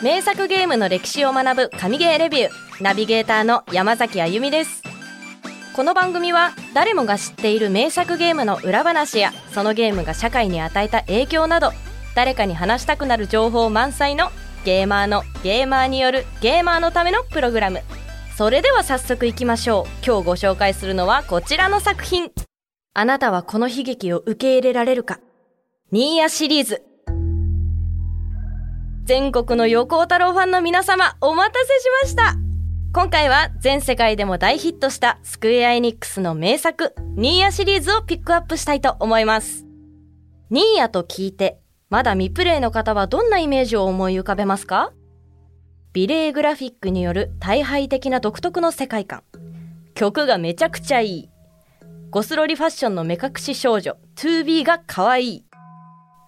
名作ゲームの歴史を学ぶ神ゲーレビュー。ナビゲーターの山崎あゆみです。この番組は誰もが知っている名作ゲームの裏話やそのゲームが社会に与えた影響など誰かに話したくなる情報満載のゲーマーのゲーマーによるゲーマーのためのプログラム。それでは早速いきましょう。今日ご紹介するのはこちらの作品。あなたはこの悲劇を受け入れられるか？ニーヤシリーズ。全国の横尾太郎ファンの皆様お待たせしました。今回は全世界でも大ヒットしたスクエアエニックスの名作ニーヤシリーズをピックアップしたいと思います。ニーヤと聞いてまだ未プレイの方はどんなイメージを思い浮かべますか？美麗グラフィックによる大敗的な独特の世界観。曲がめちゃくちゃいい。ゴスロリファッションの目隠し少女 2B が可愛い。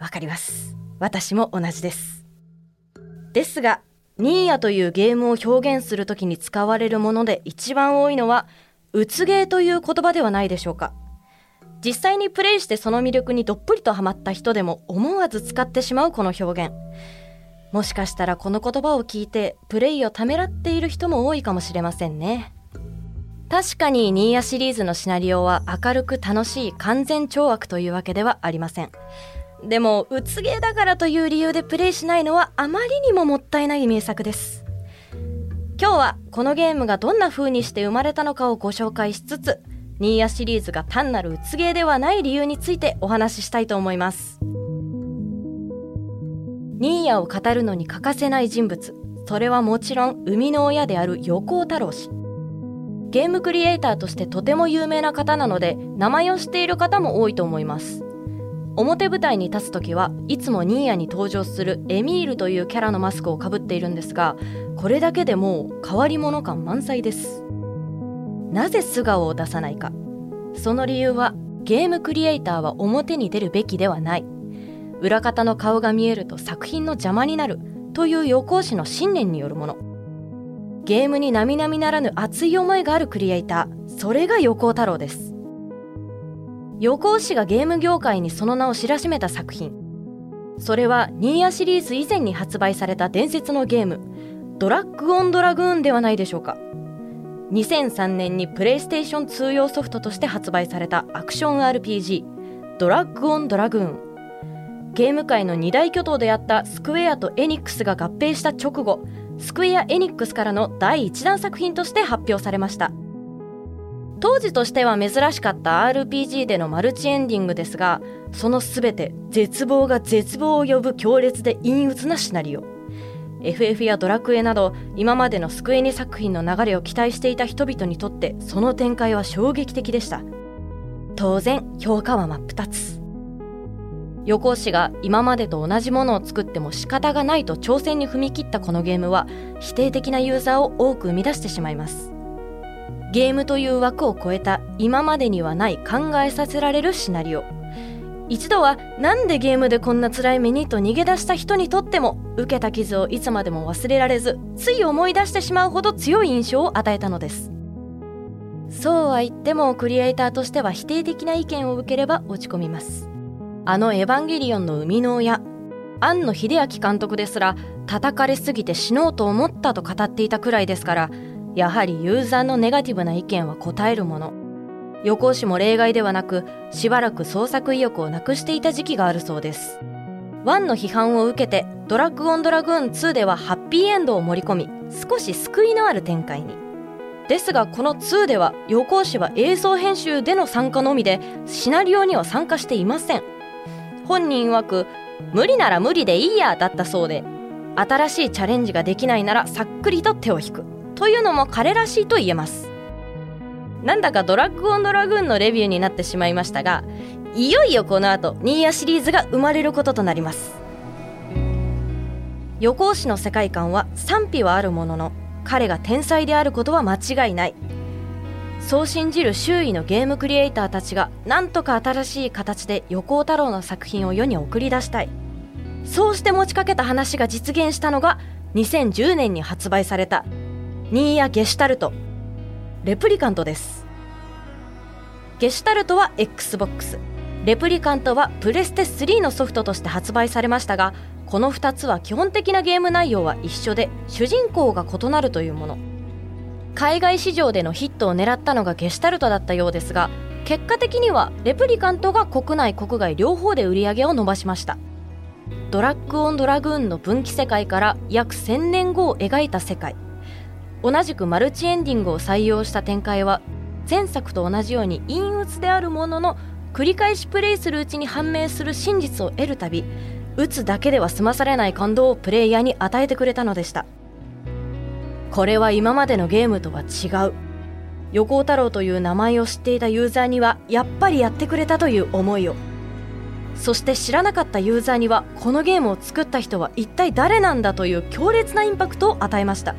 わかります。私も同じです。ですがニーヤというゲームを表現するときに使われるもので一番多いのはうつゲーという言葉ではないでしょうか。実際にプレイしてその魅力にどっぷりとハマった人でも思わず使ってしまうこの表現。もしかしたらこの言葉を聞いてプレイをためらっている人も多いかもしれませんね。確かにニーヤシリーズのシナリオは明るく楽しい完全懲悪というわけではありません。でもうつゲーだからという理由でプレイしないのはあまりにももったいない名作です。今日はこのゲームがどんな風にして生まれたのかをご紹介しつつニーヤシリーズが単なるうつゲーではない理由についてお話ししたいと思います。ニーヤを語るのに欠かせない人物。それはもちろん生みの親である横尾太郎氏。ゲームクリエイターとしてとても有名な方なので名前を知っている方も多いと思います。表舞台に立つ時はいつもニーヤに登場するエミールというキャラのマスクをかぶっているんですがこれだけでもう変わり者感満載です。なぜ素顔を出さないか。その理由はゲームクリエイターは表に出るべきではない。裏方の顔が見えると作品の邪魔になるという横尾氏の信念によるもの。ゲームに並々ならぬ熱い思いがあるクリエイター。それが横尾太郎です。横尾氏がゲーム業界にその名を知らしめた作品。それはニーヤシリーズ以前に発売された伝説のゲームドラッグ・オン・ドラグーンではないでしょうか。2003年にプレイステーション通用ソフトとして発売されたアクション RPG ドラッグ・オン・ドラグーン。ゲーム界の二大巨頭であったスクエアとエニックスが合併した直後スクエア・エニックスからの第1弾作品として発表されました。当時としては珍しかった RPG でのマルチエンディングですがその全て絶望が絶望を呼ぶ強烈で陰鬱なシナリオ。FF やドラクエなど今までのスクエニ作品の流れを期待していた人々にとってその展開は衝撃的でした。当然評価は真っ二つ。横尾氏が今までと同じものを作っても仕方がないと挑戦に踏み切ったこのゲームは否定的なユーザーを多く生み出してしまいます。ゲームという枠を超えた今までにはない考えさせられるシナリオ。一度はなんでゲームでこんな辛い目にと逃げ出した人にとっても受けた傷をいつまでも忘れられずつい思い出してしまうほど強い印象を与えたのです。そうは言ってもクリエイターとしては否定的な意見を受ければ落ち込みます。あの「エヴァンゲリオン」の生みの親庵野秀明監督ですら叩かれすぎて死のうと思ったと語っていたくらいですからやはりユーザーのネガティブな意見は答えるもの。横尾氏も例外ではなくしばらく創作意欲をなくしていた時期があるそうです。1の批判を受けてドラッグオンドラグーン2ではハッピーエンドを盛り込み少し救いのある展開に。ですがこの2では横尾氏は映像編集での参加のみでシナリオには参加していません。本人曰く無理なら無理でいいやだったそうで新しいチャレンジができないならさっくりと手を引く。というのも彼らしいと言えます。なんだかドラッグオンドラグーンのレビューになってしまいましたがいよいよこの後ニーヤシリーズが生まれることとなります。横尾氏の世界観は賛否はあるものの彼が天才であることは間違いない。そう信じる周囲のゲームクリエイターたちがなんとか新しい形で横尾太郎の作品を世に送り出したい。そうして持ちかけた話が実現したのが2010年に発売されたニーヤ・ゲシュタルトレプリカントです。ゲシュタルトは XBOX レプリカントはプレステ3のソフトとして発売されましたがこの2つは基本的なゲーム内容は一緒で主人公が異なるというもの。海外市場でのヒットを狙ったのがゲシュタルトだったようですが結果的にはレプリカントが国内国外両方で売り上げを伸ばしました。ドラッグ・オン・ドラグーンの分岐世界から約1000年後を描いた世界。同じくマルチエンディングを採用した展開は前作と同じように陰鬱であるものの繰り返しプレイするうちに判明する真実を得るたび打つだけでは済まされない感動をプレイヤーに与えてくれたのでした。これは今までのゲームとは違う。横尾太郎という名前を知っていたユーザーにはやっぱりやってくれたという思いを。そして知らなかったユーザーにはこのゲームを作った人は一体誰なんだという強烈なインパクトを与えました。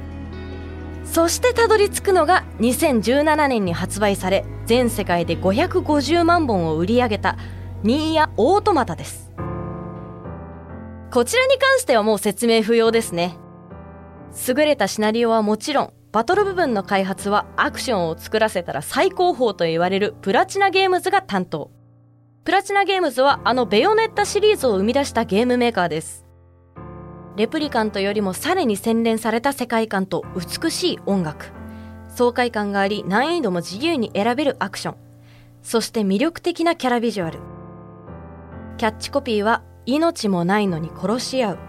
そしてたどり着くのが2017年に発売され全世界で550万本を売り上げたニーヤオートマタです。こちらに関してはもう説明不要ですね。優れたシナリオはもちろんバトル部分の開発はアクションを作らせたら最高峰と言われるプラチナゲームズが担当。プラチナゲームズはあのベヨネッタシリーズを生み出したゲームメーカーです。レプリカントよりもさらに洗練された世界観と美しい音楽。爽快感があり難易度も自由に選べるアクション。そして魅力的なキャラビジュアル。キャッチコピーは命もないのに殺し合う。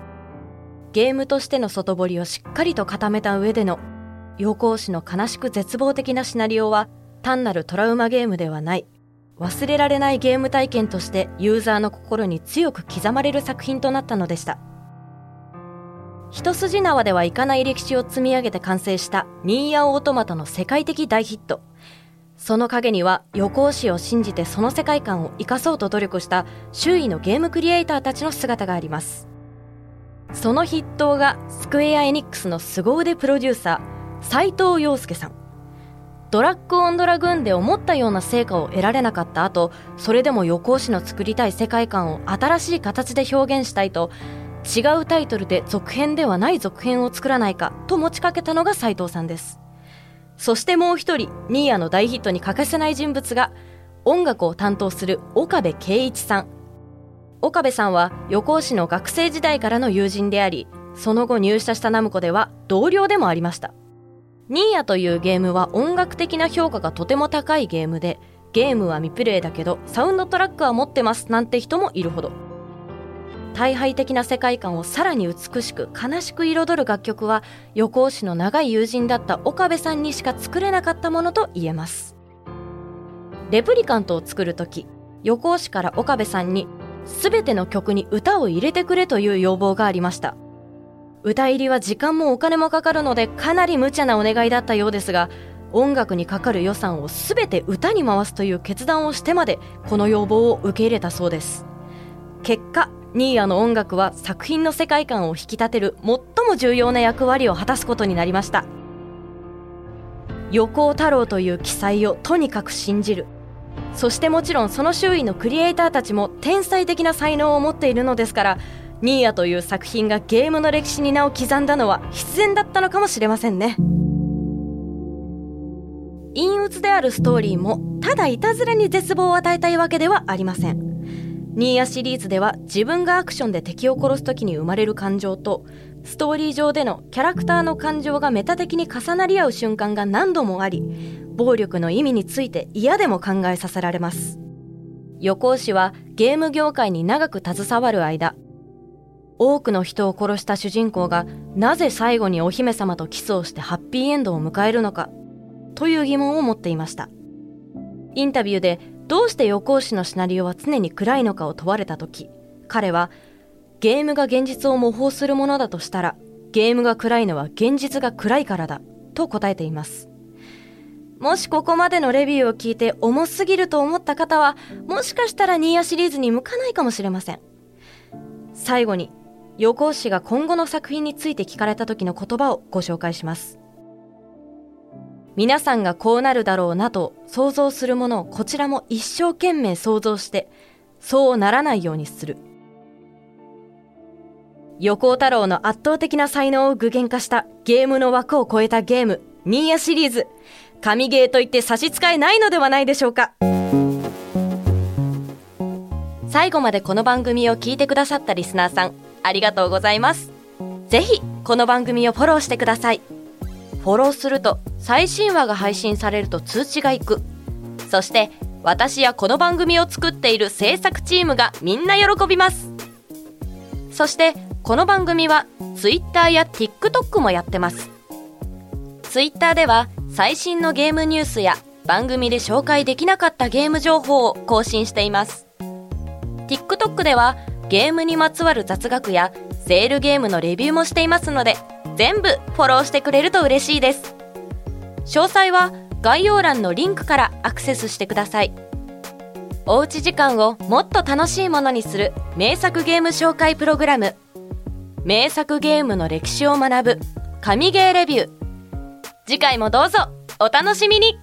ゲームとしての外堀をしっかりと固めた上での陽光師の悲しく絶望的なシナリオは単なるトラウマゲームではない。忘れられないゲーム体験としてユーザーの心に強く刻まれる作品となったのでした。一筋縄ではいかない歴史を積み上げて完成したニーヤオートマタの世界的大ヒット。その陰には予行士を信じてその世界観を生かそうと努力した周囲のゲームクリエイターたちの姿があります。その筆頭がスクエア・エニックスの凄腕プロデューサー斉藤洋介さん。ドラッグ・オン・ドラグーンで思ったような成果を得られなかった後それでも予行士の作りたい世界観を新しい形で表現したいと違うタイトルで続編ではない続編を作らないかと持ちかけたのが斉藤さんです。そしてもう一人ニーヤの大ヒットに欠かせない人物が音楽を担当する岡部圭一さん。岡部さんは予行士の学生時代からの友人でありその後入社したナムコでは同僚でもありました。ニーヤというゲームは音楽的な評価がとても高いゲームで、ゲームは未プレイだけど、サウンドトラックは持ってますなんて人もいるほど。大敗的な世界観をさらに美しく悲しく彩る楽曲は、予行士の長い友人だった岡部さんにしか作れなかったものと言えます。レプリカントを作るとき、予行士から岡部さんに、すべての曲に歌を入れてくれという要望がありました。歌入りは時間もお金もかかるのでかなり無茶なお願いだったようですが音楽にかかる予算を全て歌に回すという決断をしてまでこの要望を受け入れたそうです結果ニーヤの音楽は作品の世界観を引き立てる最も重要な役割を果たすことになりました。横尾太郎という記載をとにかく信じる。そしてもちろんその周囲のクリエイターたちも天才的な才能を持っているのですからニーヤという作品がゲームの歴史に名を刻んだのは必然だったのかもしれませんね。陰鬱であるストーリーもただいたずらに絶望を与えたいわけではありません。ニーヤシリーズでは自分がアクションで敵を殺す時に生まれる感情とストーリー上でのキャラクターの感情がメタ的に重なり合う瞬間が何度もあり暴力の意味について嫌でも考えさせられます。横尾氏はゲーム業界に長く携わる間多くの人を殺した主人公がなぜ最後にお姫様とキスをしてハッピーエンドを迎えるのかという疑問を持っていました。インタビューでどうして予行士のシナリオは常に暗いのかを問われた時彼はゲームが現実を模倣するものだとしたらゲームが暗いのは現実が暗いからだと答えています。もしここまでのレビューを聞いて重すぎると思った方はもしかしたらニーヤシリーズに向かないかもしれません。最後に予行士が今後の作品について聞かれた時の言葉をご紹介します。皆さんがこうなるだろうなと想像するものをこちらも一生懸命想像してそうならないようにする。横尾太郎の圧倒的な才能を具現化したゲームの枠を超えたゲームニーヤシリーズ。神ゲーといって差し支えないのではないでしょうか。最後までこの番組を聞いてくださったリスナーさんありがとうございます。ぜひこの番組をフォローしてください。フォローすると最新話が配信されると通知がいく。そして私やこの番組を作っている制作チームがみんな喜びます。そしてこの番組は Twitter や TikTok もやってます。Twitter では最新のゲームニュースや番組で紹介できなかったゲーム情報を更新しています。TikTok ではゲームにまつわる雑学やセールゲームのレビューもしていますので全部フォローしてくれると嬉しいです。詳細は概要欄のリンクからアクセスしてください。おうち時間をもっと楽しいものにする名作ゲーム紹介プログラム。名作ゲームの歴史を学ぶ神ゲーレビュー。次回もどうぞお楽しみに。